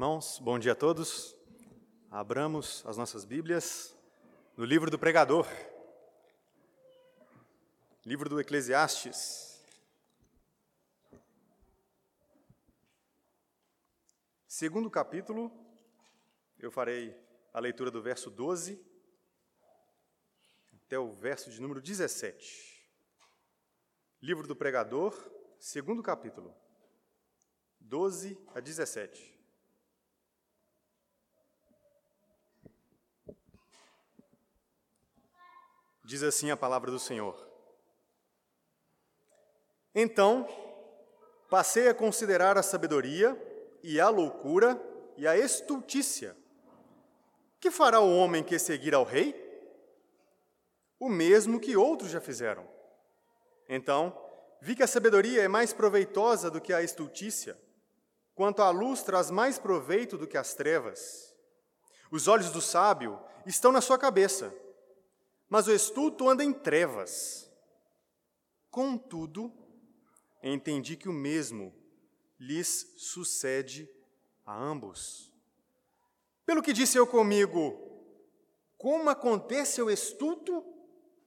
Irmãos, bom dia a todos. Abramos as nossas Bíblias no livro do pregador, livro do Eclesiastes. Segundo capítulo, eu farei a leitura do verso 12 até o verso de número 17. Livro do pregador, segundo capítulo, 12 a 17. Diz assim a palavra do Senhor. Então, passei a considerar a sabedoria e a loucura e a estultícia. Que fará o homem que seguir ao rei? O mesmo que outros já fizeram. Então, vi que a sabedoria é mais proveitosa do que a estultícia, quanto a luz traz mais proveito do que as trevas. Os olhos do sábio estão na sua cabeça mas o estulto anda em trevas. Contudo, entendi que o mesmo lhes sucede a ambos. Pelo que disse eu comigo, como acontece o estulto,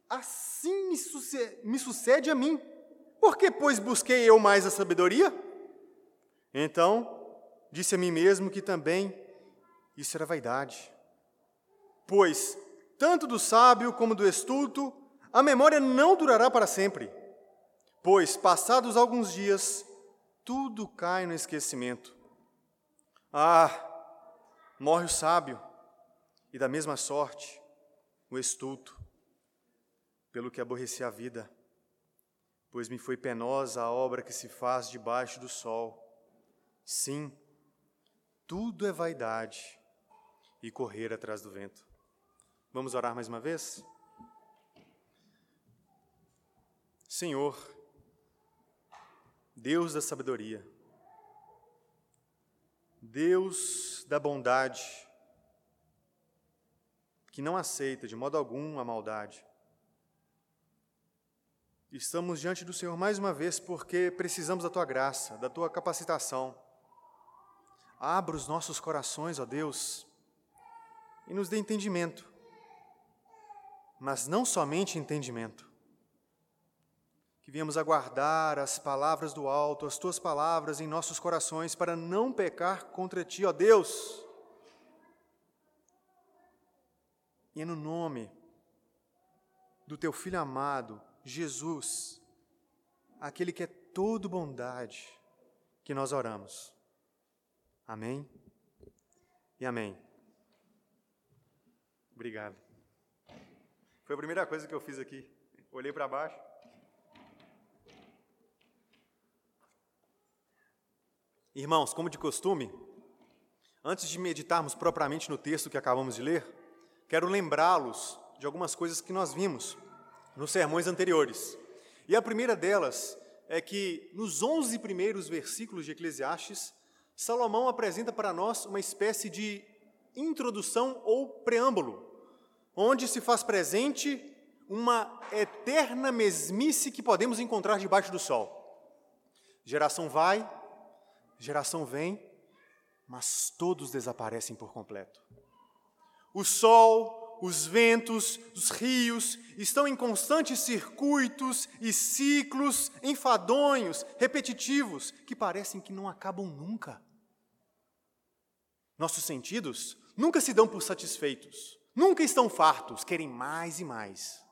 assim me sucede, me sucede a mim. Por que, pois, busquei eu mais a sabedoria? Então, disse a mim mesmo que também isso era vaidade. Pois tanto do sábio como do estulto, a memória não durará para sempre, pois, passados alguns dias, tudo cai no esquecimento. Ah, morre o sábio, e da mesma sorte, o estulto, pelo que aborreci a vida, pois me foi penosa a obra que se faz debaixo do sol. Sim, tudo é vaidade e correr atrás do vento. Vamos orar mais uma vez? Senhor, Deus da sabedoria, Deus da bondade, que não aceita de modo algum a maldade. Estamos diante do Senhor mais uma vez porque precisamos da tua graça, da tua capacitação. Abra os nossos corações, ó Deus, e nos dê entendimento mas não somente entendimento. Que viemos aguardar as palavras do alto, as tuas palavras em nossos corações, para não pecar contra ti, ó Deus. E é no nome do teu filho amado, Jesus, aquele que é todo bondade, que nós oramos. Amém e amém. Obrigado. Foi a primeira coisa que eu fiz aqui. Olhei para baixo. Irmãos, como de costume, antes de meditarmos propriamente no texto que acabamos de ler, quero lembrá-los de algumas coisas que nós vimos nos sermões anteriores. E a primeira delas é que nos 11 primeiros versículos de Eclesiastes, Salomão apresenta para nós uma espécie de introdução ou preâmbulo onde se faz presente uma eterna mesmice que podemos encontrar debaixo do sol. Geração vai, geração vem, mas todos desaparecem por completo. O sol, os ventos, os rios estão em constantes circuitos e ciclos enfadonhos, repetitivos, que parecem que não acabam nunca. Nossos sentidos nunca se dão por satisfeitos. Nunca estão fartos, querem mais e mais.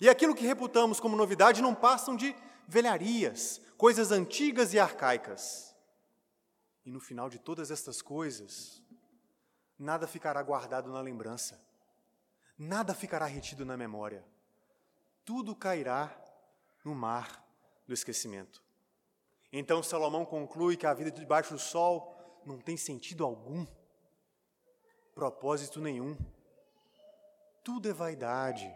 E aquilo que reputamos como novidade não passam de velharias, coisas antigas e arcaicas. E no final de todas estas coisas, nada ficará guardado na lembrança, nada ficará retido na memória. Tudo cairá no mar do esquecimento. Então Salomão conclui que a vida debaixo do sol não tem sentido algum, propósito nenhum tudo é vaidade.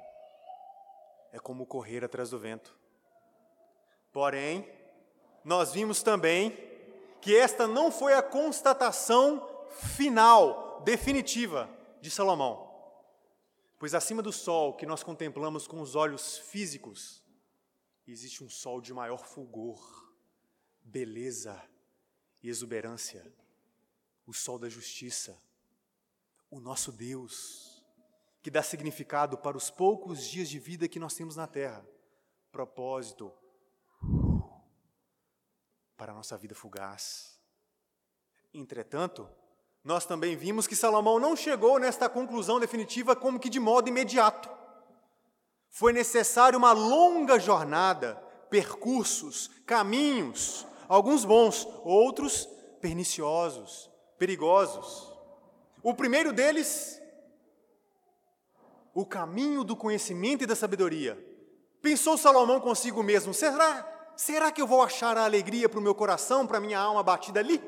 É como correr atrás do vento. Porém, nós vimos também que esta não foi a constatação final, definitiva de Salomão. Pois acima do sol que nós contemplamos com os olhos físicos, existe um sol de maior fulgor, beleza e exuberância. o sol da justiça, o nosso Deus, que dá significado para os poucos dias de vida que nós temos na terra, propósito para a nossa vida fugaz. Entretanto, nós também vimos que Salomão não chegou nesta conclusão definitiva como que de modo imediato. Foi necessário uma longa jornada, percursos, caminhos, alguns bons, outros perniciosos, perigosos. O primeiro deles, o caminho do conhecimento e da sabedoria. Pensou Salomão consigo mesmo: será será que eu vou achar a alegria para o meu coração, para a minha alma batida ali?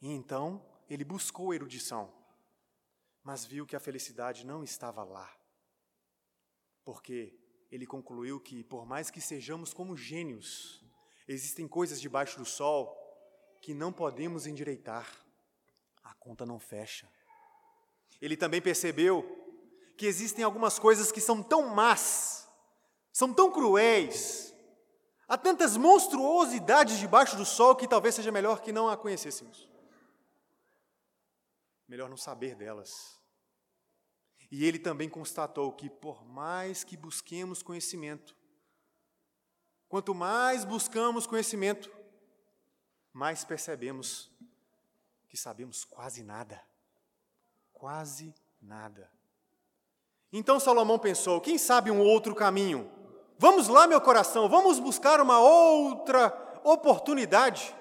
E então ele buscou a erudição, mas viu que a felicidade não estava lá. Porque ele concluiu que, por mais que sejamos como gênios, existem coisas debaixo do sol que não podemos endireitar. A conta não fecha. Ele também percebeu que existem algumas coisas que são tão más, são tão cruéis, Há tantas monstruosidades debaixo do sol que talvez seja melhor que não a conhecêssemos. Melhor não saber delas. E ele também constatou que, por mais que busquemos conhecimento, quanto mais buscamos conhecimento, mais percebemos que sabemos quase nada. Quase nada. Então Salomão pensou: quem sabe um outro caminho? Vamos lá, meu coração, vamos buscar uma outra oportunidade,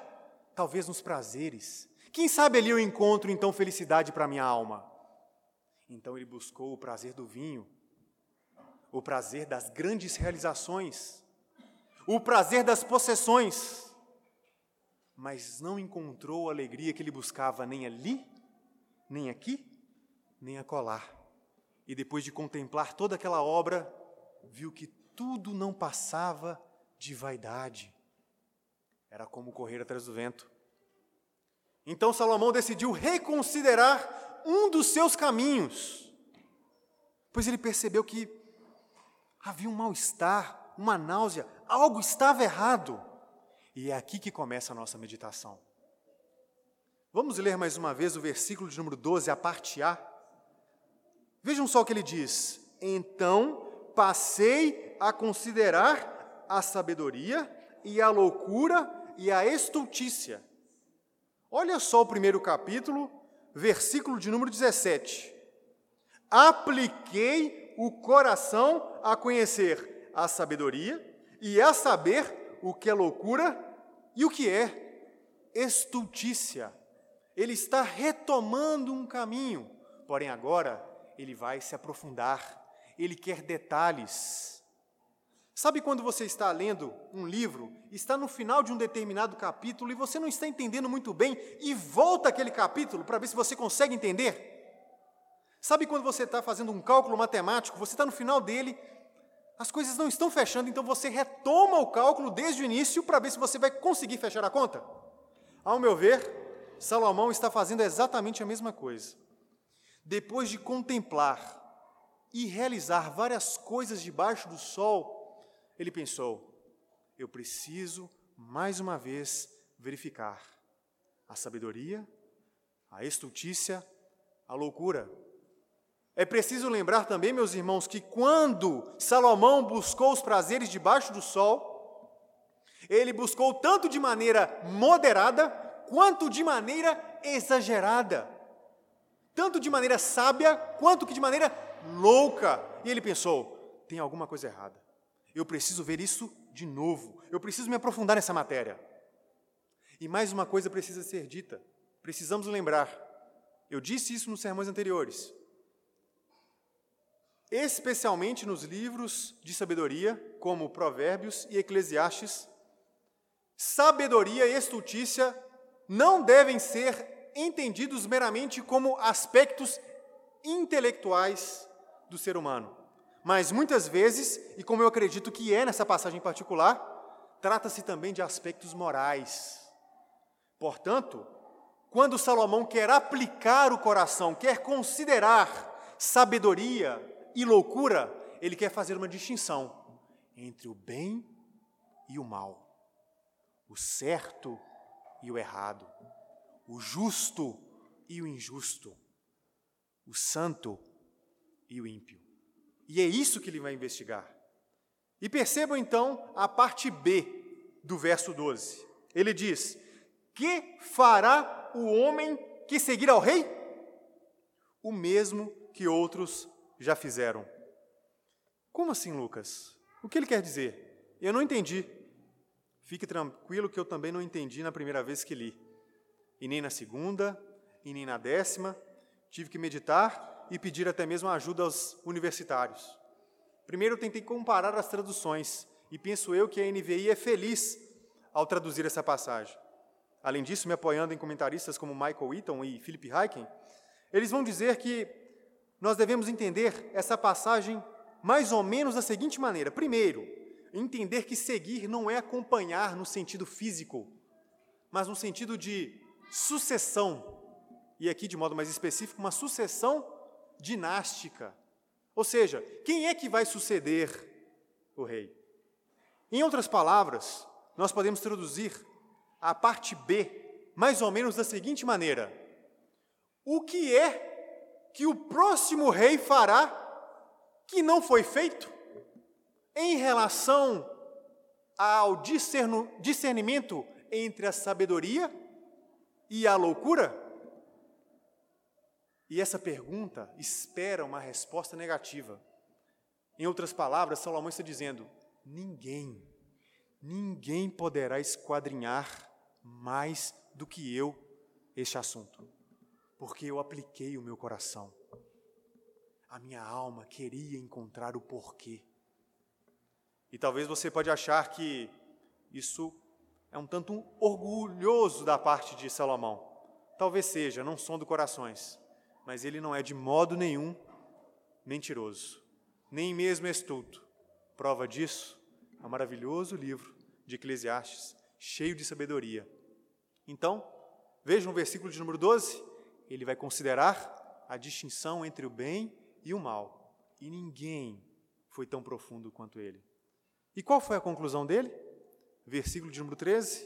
talvez nos prazeres. Quem sabe ali eu encontro então felicidade para minha alma. Então ele buscou o prazer do vinho, o prazer das grandes realizações, o prazer das possessões, mas não encontrou a alegria que ele buscava nem ali, nem aqui, nem acolá. E depois de contemplar toda aquela obra, viu que tudo não passava de vaidade. Era como correr atrás do vento. Então Salomão decidiu reconsiderar um dos seus caminhos, pois ele percebeu que havia um mal-estar, uma náusea, algo estava errado. E é aqui que começa a nossa meditação. Vamos ler mais uma vez o versículo de número 12, a parte A. Vejam só o que ele diz: Então passei a considerar a sabedoria e a loucura e a estultícia. Olha só o primeiro capítulo, versículo de número 17. Apliquei o coração a conhecer a sabedoria e a saber o que é loucura e o que é estultícia. Ele está retomando um caminho, porém agora ele vai se aprofundar ele quer detalhes. Sabe quando você está lendo um livro, está no final de um determinado capítulo e você não está entendendo muito bem e volta aquele capítulo para ver se você consegue entender? Sabe quando você está fazendo um cálculo matemático, você está no final dele, as coisas não estão fechando, então você retoma o cálculo desde o início para ver se você vai conseguir fechar a conta? Ao meu ver, Salomão está fazendo exatamente a mesma coisa. Depois de contemplar e realizar várias coisas debaixo do sol, ele pensou: eu preciso mais uma vez verificar a sabedoria, a estultícia, a loucura. É preciso lembrar também, meus irmãos, que quando Salomão buscou os prazeres debaixo do sol, ele buscou tanto de maneira moderada quanto de maneira exagerada, tanto de maneira sábia quanto que de maneira louca. E ele pensou: tem alguma coisa errada. Eu preciso ver isso de novo. Eu preciso me aprofundar nessa matéria. E mais uma coisa precisa ser dita. Precisamos lembrar. Eu disse isso nos sermões anteriores. Especialmente nos livros de sabedoria, como Provérbios e Eclesiastes, sabedoria e estultícia não devem ser entendidos meramente como aspectos intelectuais do ser humano. Mas muitas vezes, e como eu acredito que é nessa passagem em particular, trata-se também de aspectos morais. Portanto, quando Salomão quer aplicar o coração, quer considerar sabedoria e loucura, ele quer fazer uma distinção entre o bem e o mal, o certo e o errado, o justo e o injusto, o santo e o ímpio. E é isso que ele vai investigar. E percebam então a parte B do verso 12. Ele diz: Que fará o homem que seguir ao rei? O mesmo que outros já fizeram. Como assim, Lucas? O que ele quer dizer? Eu não entendi. Fique tranquilo que eu também não entendi na primeira vez que li. E nem na segunda, e nem na décima. Tive que meditar e pedir até mesmo ajuda aos universitários. Primeiro eu tentei comparar as traduções e penso eu que a NVI é feliz ao traduzir essa passagem. Além disso, me apoiando em comentaristas como Michael Eaton e Philip Heiken, eles vão dizer que nós devemos entender essa passagem mais ou menos da seguinte maneira: primeiro, entender que seguir não é acompanhar no sentido físico, mas no sentido de sucessão, e aqui de modo mais específico, uma sucessão dinástica. Ou seja, quem é que vai suceder o rei? Em outras palavras, nós podemos traduzir a parte B mais ou menos da seguinte maneira: O que é que o próximo rei fará que não foi feito em relação ao discernimento entre a sabedoria e a loucura? E essa pergunta espera uma resposta negativa. Em outras palavras, Salomão está dizendo: ninguém, ninguém poderá esquadrinhar mais do que eu este assunto, porque eu apliquei o meu coração a minha alma queria encontrar o porquê. E talvez você pode achar que isso é um tanto orgulhoso da parte de Salomão. Talvez seja, não som do corações, mas ele não é de modo nenhum mentiroso, nem mesmo estulto. Prova disso é o maravilhoso livro de Eclesiastes, cheio de sabedoria. Então, veja no versículo de número 12, ele vai considerar a distinção entre o bem e o mal. E ninguém foi tão profundo quanto ele. E qual foi a conclusão dele? Versículo de número 13.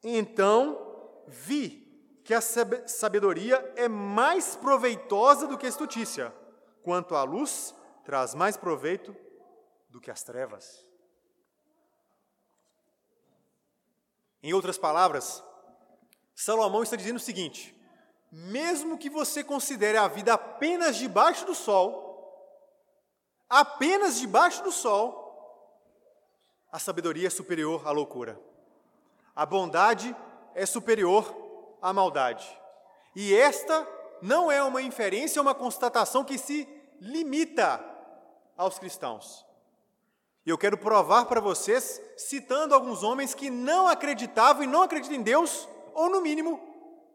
Então vi que a sabedoria é mais proveitosa do que a estutícia, quanto a luz traz mais proveito do que as trevas. Em outras palavras, Salomão está dizendo o seguinte: mesmo que você considere a vida apenas debaixo do sol, apenas debaixo do sol, a sabedoria é superior à loucura. A bondade é superior à maldade. E esta não é uma inferência, é uma constatação que se limita aos cristãos. E eu quero provar para vocês, citando alguns homens que não acreditavam e não acreditam em Deus, ou no mínimo,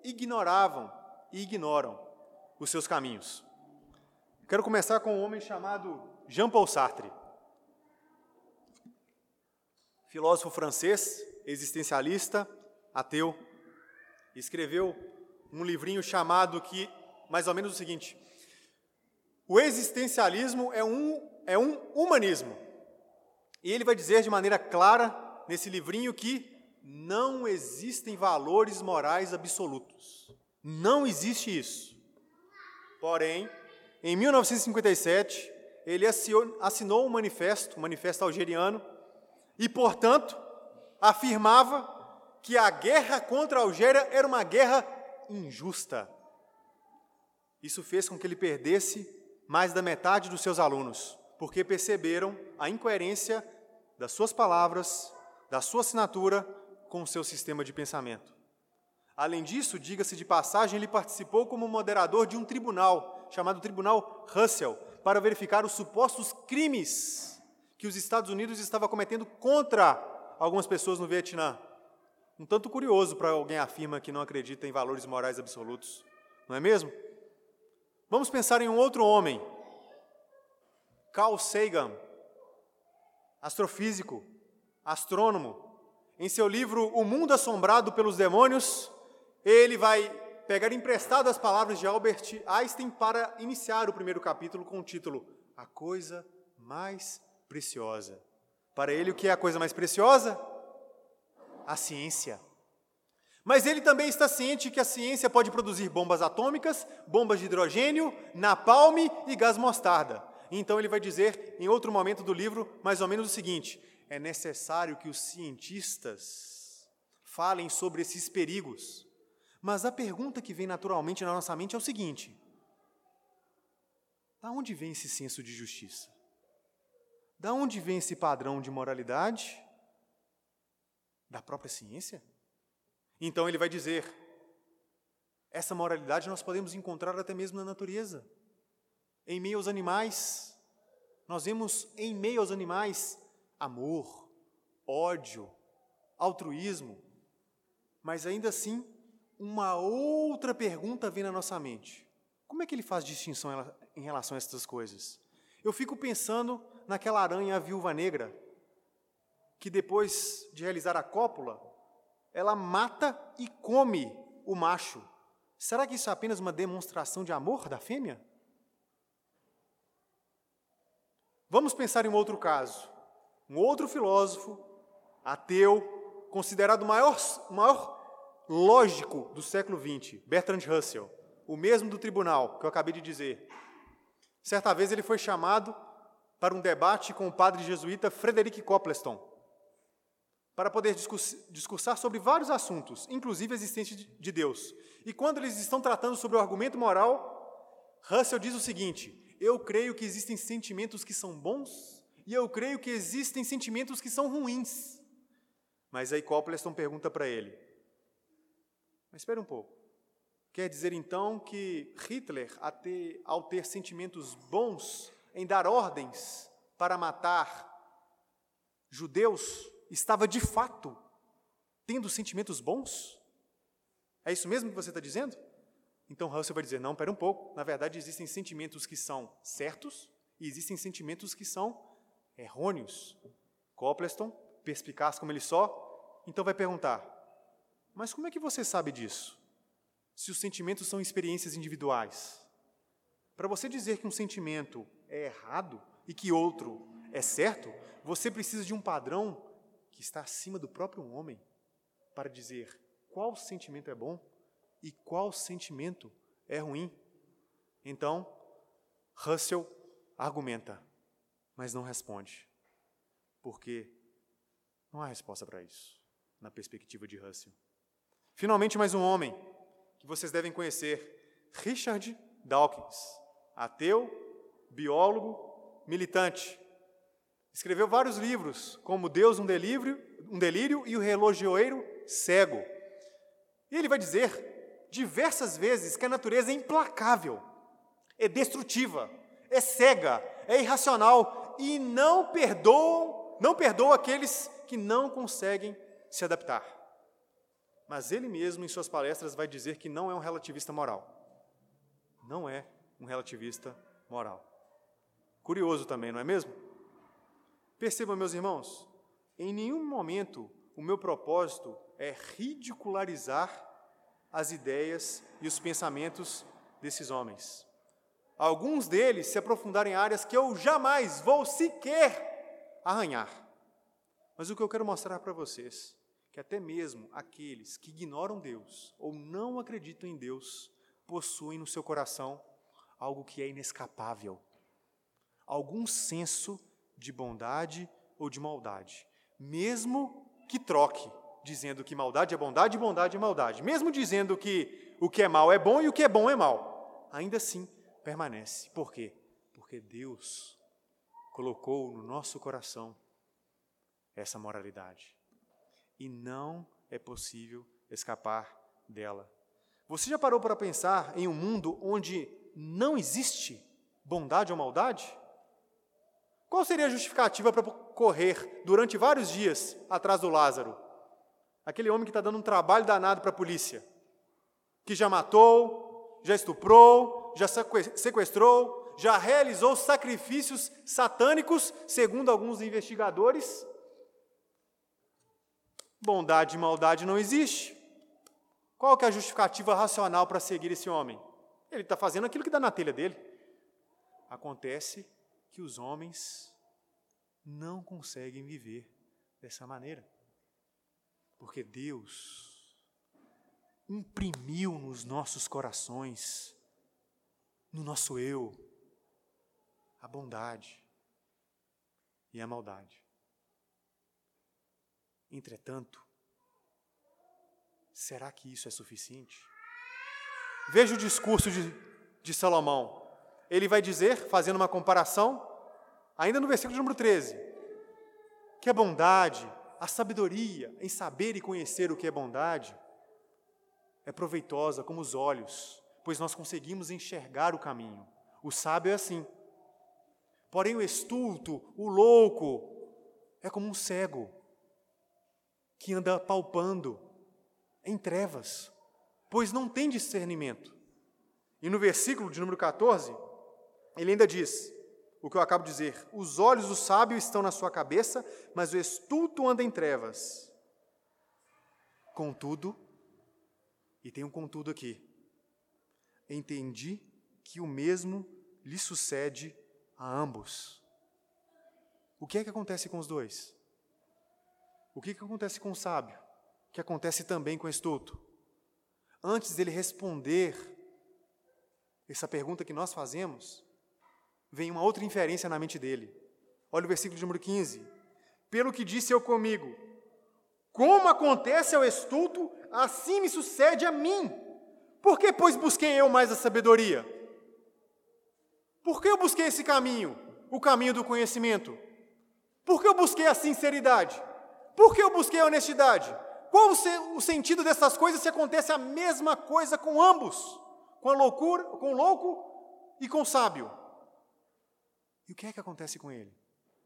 ignoravam e ignoram os seus caminhos. Quero começar com um homem chamado Jean-Paul Sartre. Filósofo francês, existencialista, ateu, escreveu um livrinho chamado que, mais ou menos o seguinte: O existencialismo é um, é um humanismo. E ele vai dizer de maneira clara nesse livrinho que não existem valores morais absolutos. Não existe isso. Porém, em 1957, ele assinou um manifesto, um manifesto algeriano, e, portanto, afirmava que a guerra contra a Algéria era uma guerra injusta. Isso fez com que ele perdesse mais da metade dos seus alunos, porque perceberam a incoerência das suas palavras, da sua assinatura com o seu sistema de pensamento. Além disso, diga-se de passagem, ele participou como moderador de um tribunal, chamado Tribunal Russell, para verificar os supostos crimes que os Estados Unidos estavam cometendo contra algumas pessoas no Vietnã. Um tanto curioso para alguém afirma que não acredita em valores morais absolutos, não é mesmo? Vamos pensar em um outro homem, Carl Sagan, astrofísico, astrônomo. Em seu livro O Mundo Assombrado pelos Demônios, ele vai pegar emprestado as palavras de Albert Einstein para iniciar o primeiro capítulo com o título A Coisa Mais Preciosa. Para ele, o que é a coisa mais preciosa? A ciência. Mas ele também está ciente que a ciência pode produzir bombas atômicas, bombas de hidrogênio, napalm e gás mostarda. Então ele vai dizer, em outro momento do livro, mais ou menos o seguinte: é necessário que os cientistas falem sobre esses perigos. Mas a pergunta que vem naturalmente na nossa mente é o seguinte: da onde vem esse senso de justiça? Da onde vem esse padrão de moralidade? Da própria ciência? Então ele vai dizer: essa moralidade nós podemos encontrar até mesmo na natureza, em meio aos animais. Nós vemos em meio aos animais amor, ódio, altruísmo, mas ainda assim, uma outra pergunta vem na nossa mente: como é que ele faz distinção em relação a essas coisas? Eu fico pensando naquela aranha viúva negra, que depois de realizar a cópula, ela mata e come o macho. Será que isso é apenas uma demonstração de amor da fêmea? Vamos pensar em um outro caso. Um outro filósofo, ateu, considerado o maior, maior lógico do século XX, Bertrand Russell, o mesmo do tribunal que eu acabei de dizer. Certa vez ele foi chamado para um debate com o padre jesuíta Frederick Copleston para poder discursar sobre vários assuntos, inclusive a existência de Deus. E quando eles estão tratando sobre o argumento moral, Russell diz o seguinte: Eu creio que existem sentimentos que são bons e eu creio que existem sentimentos que são ruins. Mas aí Copleston pergunta para ele: Mas espera um pouco. Quer dizer então que Hitler, ao ter sentimentos bons em dar ordens para matar judeus, estava de fato tendo sentimentos bons? É isso mesmo que você está dizendo? Então Russell vai dizer: não, espera um pouco. Na verdade, existem sentimentos que são certos e existem sentimentos que são errôneos. Copleston, perspicaz como ele só, então vai perguntar: mas como é que você sabe disso? Se os sentimentos são experiências individuais. Para você dizer que um sentimento é errado e que outro é certo, você precisa de um padrão que está acima do próprio homem para dizer qual sentimento é bom e qual sentimento é ruim. Então, Russell argumenta, mas não responde, porque não há resposta para isso, na perspectiva de Russell. Finalmente, mais um homem que vocês devem conhecer, Richard Dawkins, ateu, biólogo, militante, Escreveu vários livros, como Deus, um delírio, um delírio e o relojoeiro cego. E ele vai dizer diversas vezes que a natureza é implacável, é destrutiva, é cega, é irracional e não perdoa, não perdoa aqueles que não conseguem se adaptar. Mas ele mesmo, em suas palestras, vai dizer que não é um relativista moral. Não é um relativista moral. Curioso também, não é mesmo? Percebam, meus irmãos, em nenhum momento o meu propósito é ridicularizar as ideias e os pensamentos desses homens. Alguns deles se aprofundaram em áreas que eu jamais vou sequer arranhar. Mas o que eu quero mostrar para vocês, que até mesmo aqueles que ignoram Deus ou não acreditam em Deus, possuem no seu coração algo que é inescapável, algum senso de bondade ou de maldade, mesmo que troque, dizendo que maldade é bondade e bondade é maldade, mesmo dizendo que o que é mal é bom e o que é bom é mal, ainda assim permanece. Por quê? Porque Deus colocou no nosso coração essa moralidade e não é possível escapar dela. Você já parou para pensar em um mundo onde não existe bondade ou maldade? Qual seria a justificativa para correr durante vários dias atrás do Lázaro? Aquele homem que está dando um trabalho danado para a polícia, que já matou, já estuprou, já sequestrou, já realizou sacrifícios satânicos, segundo alguns investigadores. Bondade e maldade não existe. Qual que é a justificativa racional para seguir esse homem? Ele está fazendo aquilo que dá na telha dele. Acontece que os homens não conseguem viver dessa maneira. Porque Deus imprimiu nos nossos corações, no nosso eu, a bondade e a maldade. Entretanto, será que isso é suficiente? Veja o discurso de, de Salomão. Ele vai dizer, fazendo uma comparação, ainda no versículo número 13, que a bondade, a sabedoria em saber e conhecer o que é bondade, é proveitosa como os olhos, pois nós conseguimos enxergar o caminho. O sábio é assim. Porém, o estulto, o louco, é como um cego que anda palpando em trevas, pois não tem discernimento. E no versículo de número 14, ele ainda diz: o que eu acabo de dizer, os olhos do sábio estão na sua cabeça, mas o estulto anda em trevas. Contudo, e tem um contudo aqui, entendi que o mesmo lhe sucede a ambos. O que é que acontece com os dois? O que, é que acontece com o sábio? O que acontece também com o estulto? Antes dele responder essa pergunta que nós fazemos, vem uma outra inferência na mente dele. Olha o versículo de número 15. Pelo que disse eu comigo, como acontece ao estulto, assim me sucede a mim. Por que, pois, busquei eu mais a sabedoria? Por que eu busquei esse caminho, o caminho do conhecimento? Por que eu busquei a sinceridade? Por que eu busquei a honestidade? Qual o sentido dessas coisas se acontece a mesma coisa com ambos? Com a loucura, com o louco e com o sábio? E o que é que acontece com ele?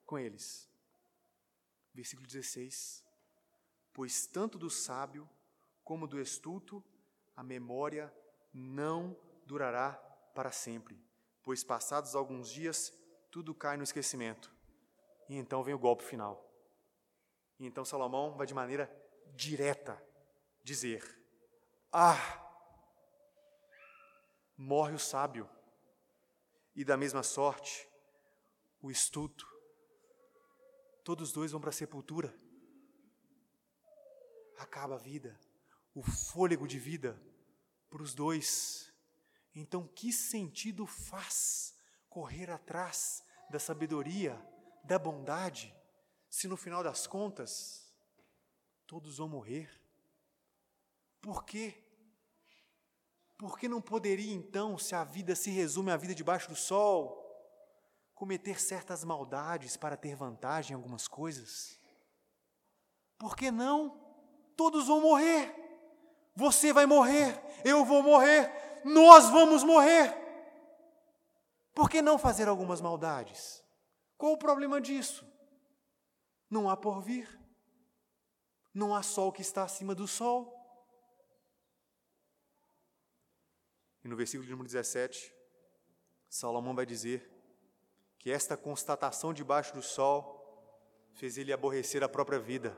Com eles? Versículo 16. Pois tanto do sábio como do estulto a memória não durará para sempre, pois passados alguns dias tudo cai no esquecimento. E então vem o golpe final. E então Salomão vai de maneira direta dizer: Ah, morre o sábio, e da mesma sorte o estudo. Todos dois vão para a sepultura. Acaba a vida, o fôlego de vida para os dois. Então, que sentido faz correr atrás da sabedoria, da bondade, se no final das contas todos vão morrer? Por quê? Por que não poderia então, se a vida se resume à vida debaixo do sol, cometer certas maldades para ter vantagem em algumas coisas? Por que não? Todos vão morrer. Você vai morrer, eu vou morrer, nós vamos morrer. Por que não fazer algumas maldades? Qual o problema disso? Não há porvir. Não há sol que está acima do sol. E no versículo número 17, Salomão vai dizer que esta constatação debaixo do sol fez ele aborrecer a própria vida.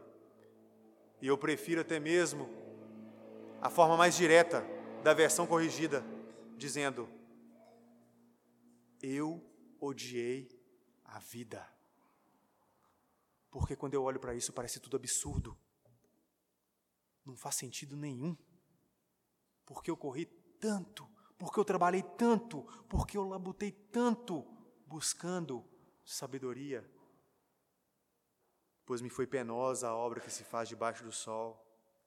E eu prefiro até mesmo a forma mais direta da versão corrigida, dizendo: Eu odiei a vida. Porque quando eu olho para isso parece tudo absurdo. Não faz sentido nenhum. Porque eu corri tanto, porque eu trabalhei tanto, porque eu labutei tanto buscando sabedoria, pois me foi penosa a obra que se faz debaixo do sol.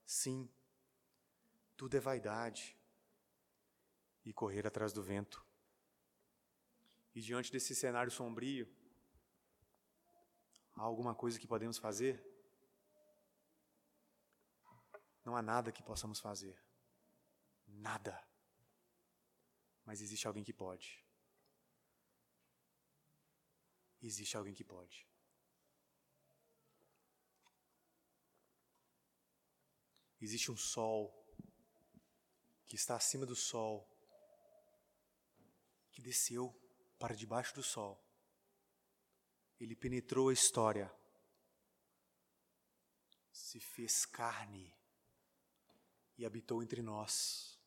Sim, tudo é vaidade e correr atrás do vento. E diante desse cenário sombrio, há alguma coisa que podemos fazer? Não há nada que possamos fazer. Nada. Mas existe alguém que pode existe alguém que pode. Existe um sol que está acima do sol, que desceu para debaixo do sol. Ele penetrou a história, se fez carne e habitou entre nós.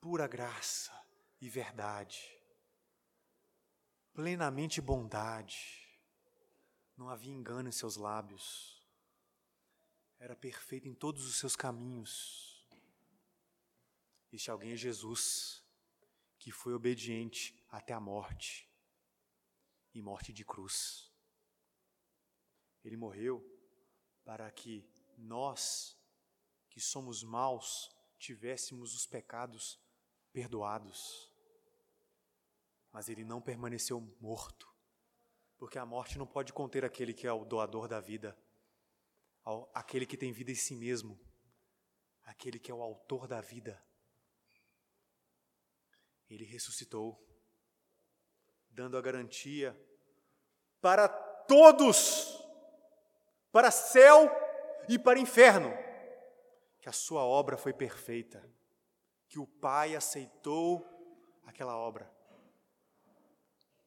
Pura graça e verdade plenamente bondade, não havia engano em seus lábios. era perfeito em todos os seus caminhos. Este alguém é Jesus, que foi obediente até a morte e morte de cruz. Ele morreu para que nós, que somos maus, tivéssemos os pecados perdoados. Mas ele não permaneceu morto, porque a morte não pode conter aquele que é o doador da vida, aquele que tem vida em si mesmo, aquele que é o autor da vida. Ele ressuscitou, dando a garantia para todos, para céu e para inferno, que a sua obra foi perfeita, que o Pai aceitou aquela obra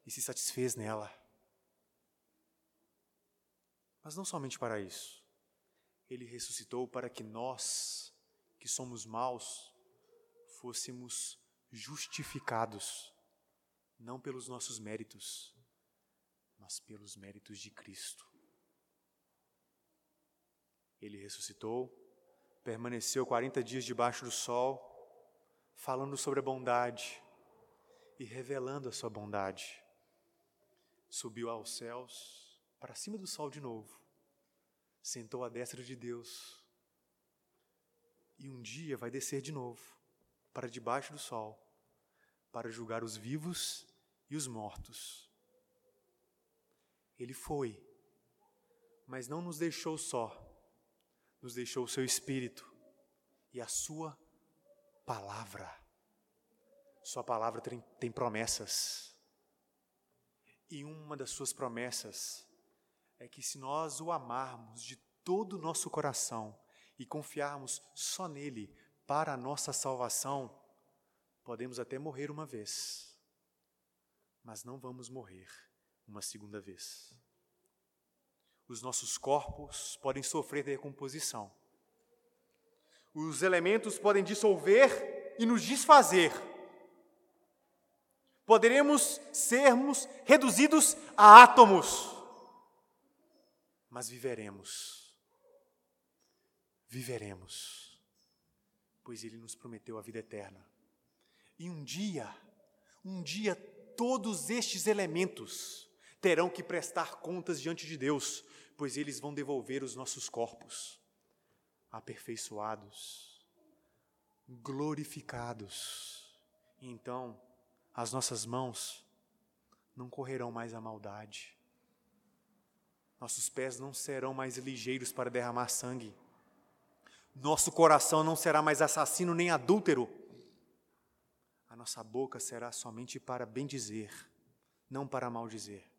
e se satisfez nela. Mas não somente para isso. Ele ressuscitou para que nós, que somos maus, fôssemos justificados, não pelos nossos méritos, mas pelos méritos de Cristo. Ele ressuscitou, permaneceu 40 dias debaixo do sol, falando sobre a bondade e revelando a sua bondade. Subiu aos céus, para cima do sol de novo, sentou à destra de Deus. E um dia vai descer de novo, para debaixo do sol, para julgar os vivos e os mortos. Ele foi, mas não nos deixou só nos deixou o seu Espírito e a Sua palavra. Sua palavra tem, tem promessas. E uma das Suas promessas é que se nós o amarmos de todo o nosso coração e confiarmos só nele para a nossa salvação, podemos até morrer uma vez, mas não vamos morrer uma segunda vez os nossos corpos podem sofrer decomposição. Os elementos podem dissolver e nos desfazer. Poderemos sermos reduzidos a átomos, mas viveremos. Viveremos, pois Ele nos prometeu a vida eterna. E um dia, um dia, todos estes elementos terão que prestar contas diante de Deus, pois eles vão devolver os nossos corpos aperfeiçoados, glorificados. E então, as nossas mãos não correrão mais a maldade. Nossos pés não serão mais ligeiros para derramar sangue. Nosso coração não será mais assassino nem adúltero. A nossa boca será somente para bendizer, não para maldizer.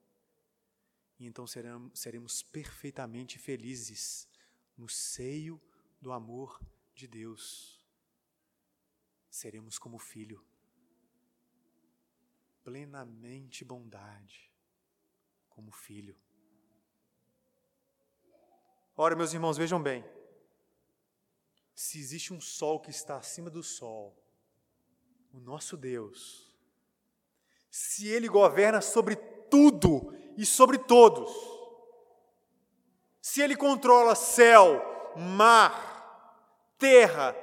E então seremos, seremos perfeitamente felizes no seio do amor de Deus. Seremos como filho, plenamente bondade, como filho. Ora, meus irmãos, vejam bem. Se existe um sol que está acima do sol, o nosso Deus, se Ele governa sobre tudo e sobre todos. Se Ele controla céu, mar, terra,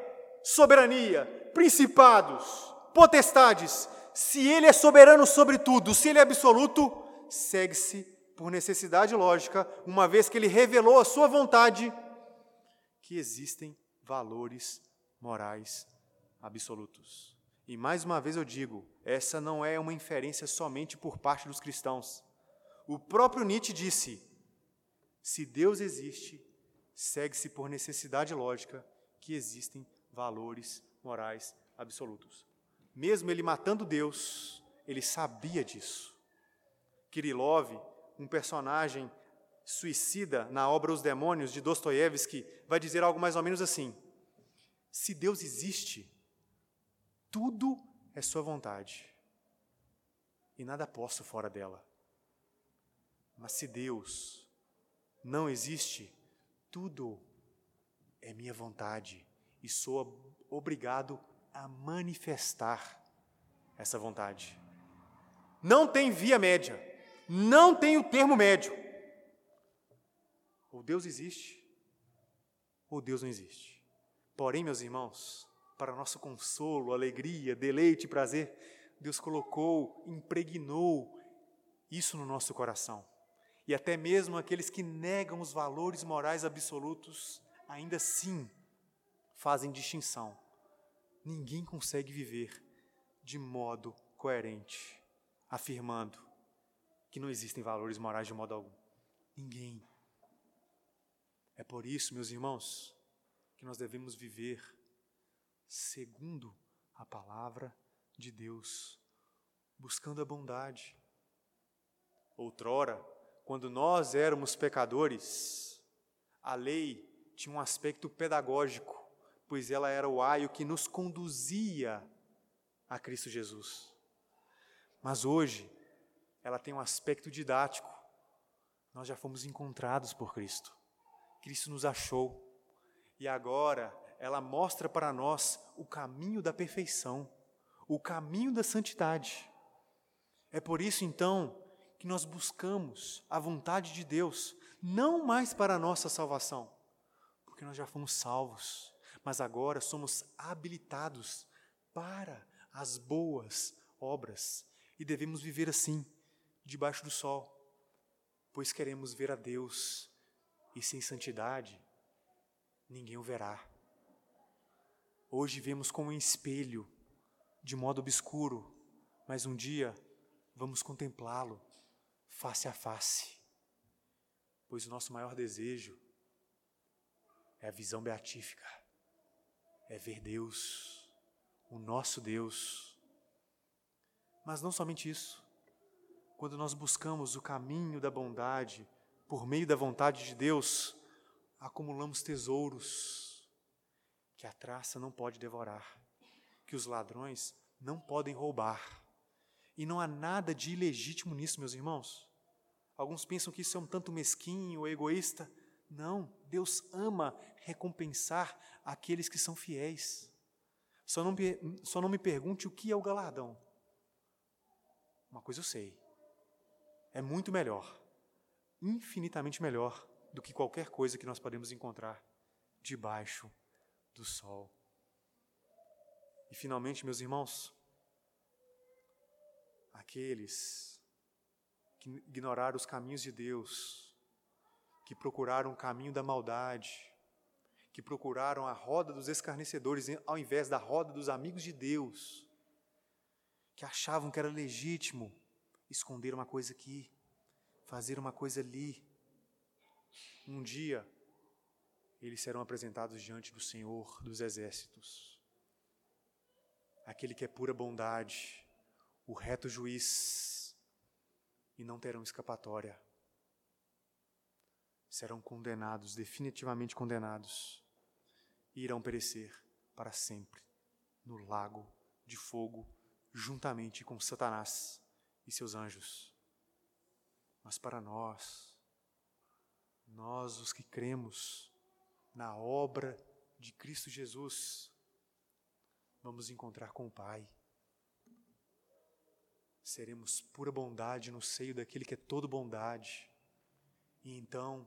soberania, principados, potestades, se Ele é soberano sobre tudo, se Ele é absoluto, segue-se por necessidade lógica, uma vez que Ele revelou a Sua vontade, que existem valores morais absolutos. E mais uma vez eu digo, essa não é uma inferência somente por parte dos cristãos. O próprio Nietzsche disse: se Deus existe, segue-se por necessidade lógica que existem valores morais absolutos. Mesmo ele matando Deus, ele sabia disso. Kirilov, um personagem suicida na obra Os Demônios de Dostoiévski, vai dizer algo mais ou menos assim: Se Deus existe, tudo é sua vontade e nada posso fora dela. Mas se Deus não existe, tudo é minha vontade e sou obrigado a manifestar essa vontade. Não tem via média, não tem o termo médio. Ou Deus existe, ou Deus não existe. Porém, meus irmãos, para nosso consolo, alegria, deleite e prazer, Deus colocou, impregnou isso no nosso coração. E até mesmo aqueles que negam os valores morais absolutos, ainda assim fazem distinção. Ninguém consegue viver de modo coerente, afirmando que não existem valores morais de modo algum. Ninguém. É por isso, meus irmãos, que nós devemos viver segundo a palavra de Deus, buscando a bondade. Outrora, quando nós éramos pecadores, a lei tinha um aspecto pedagógico, pois ela era o aio que nos conduzia a Cristo Jesus. Mas hoje, ela tem um aspecto didático. Nós já fomos encontrados por Cristo. Cristo nos achou. E agora ela mostra para nós o caminho da perfeição, o caminho da santidade. É por isso então que nós buscamos a vontade de Deus, não mais para a nossa salvação, porque nós já fomos salvos, mas agora somos habilitados para as boas obras e devemos viver assim, debaixo do sol, pois queremos ver a Deus e sem santidade ninguém o verá. Hoje vemos como um espelho, de modo obscuro, mas um dia vamos contemplá-lo face a face, pois o nosso maior desejo é a visão beatífica, é ver Deus, o nosso Deus. Mas não somente isso, quando nós buscamos o caminho da bondade, por meio da vontade de Deus, acumulamos tesouros que a traça não pode devorar, que os ladrões não podem roubar. E não há nada de ilegítimo nisso, meus irmãos. Alguns pensam que isso é um tanto mesquinho ou egoísta. Não, Deus ama recompensar aqueles que são fiéis. Só não, só não me pergunte o que é o galardão. Uma coisa eu sei. É muito melhor, infinitamente melhor do que qualquer coisa que nós podemos encontrar debaixo do sol. E finalmente, meus irmãos, aqueles que ignoraram os caminhos de Deus, que procuraram o caminho da maldade, que procuraram a roda dos escarnecedores ao invés da roda dos amigos de Deus, que achavam que era legítimo esconder uma coisa aqui, fazer uma coisa ali. Um dia, eles serão apresentados diante do Senhor dos exércitos, aquele que é pura bondade, o reto juiz, e não terão escapatória. Serão condenados, definitivamente condenados, e irão perecer para sempre no lago de fogo, juntamente com Satanás e seus anjos. Mas para nós, nós os que cremos na obra de Cristo Jesus, vamos encontrar com o Pai seremos pura bondade no seio daquele que é todo bondade. E então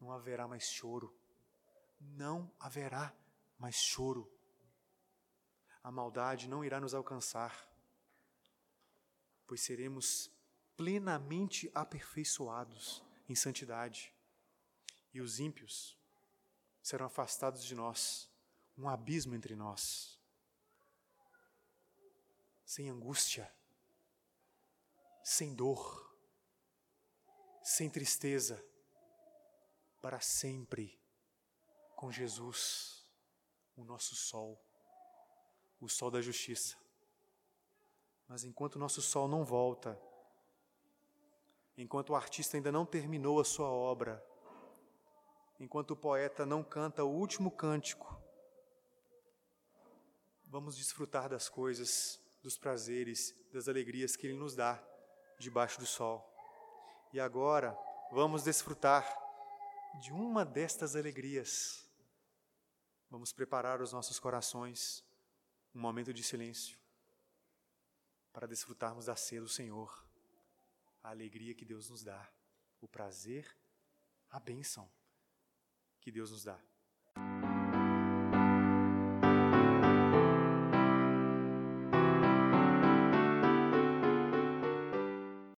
não haverá mais choro. Não haverá mais choro. A maldade não irá nos alcançar, pois seremos plenamente aperfeiçoados em santidade. E os ímpios serão afastados de nós, um abismo entre nós. Sem angústia, sem dor, sem tristeza, para sempre com Jesus, o nosso sol, o sol da justiça. Mas enquanto o nosso sol não volta, enquanto o artista ainda não terminou a sua obra, enquanto o poeta não canta o último cântico, vamos desfrutar das coisas, dos prazeres, das alegrias que Ele nos dá debaixo do sol. E agora vamos desfrutar de uma destas alegrias. Vamos preparar os nossos corações, um momento de silêncio, para desfrutarmos da ceia do Senhor, a alegria que Deus nos dá, o prazer, a bênção que Deus nos dá.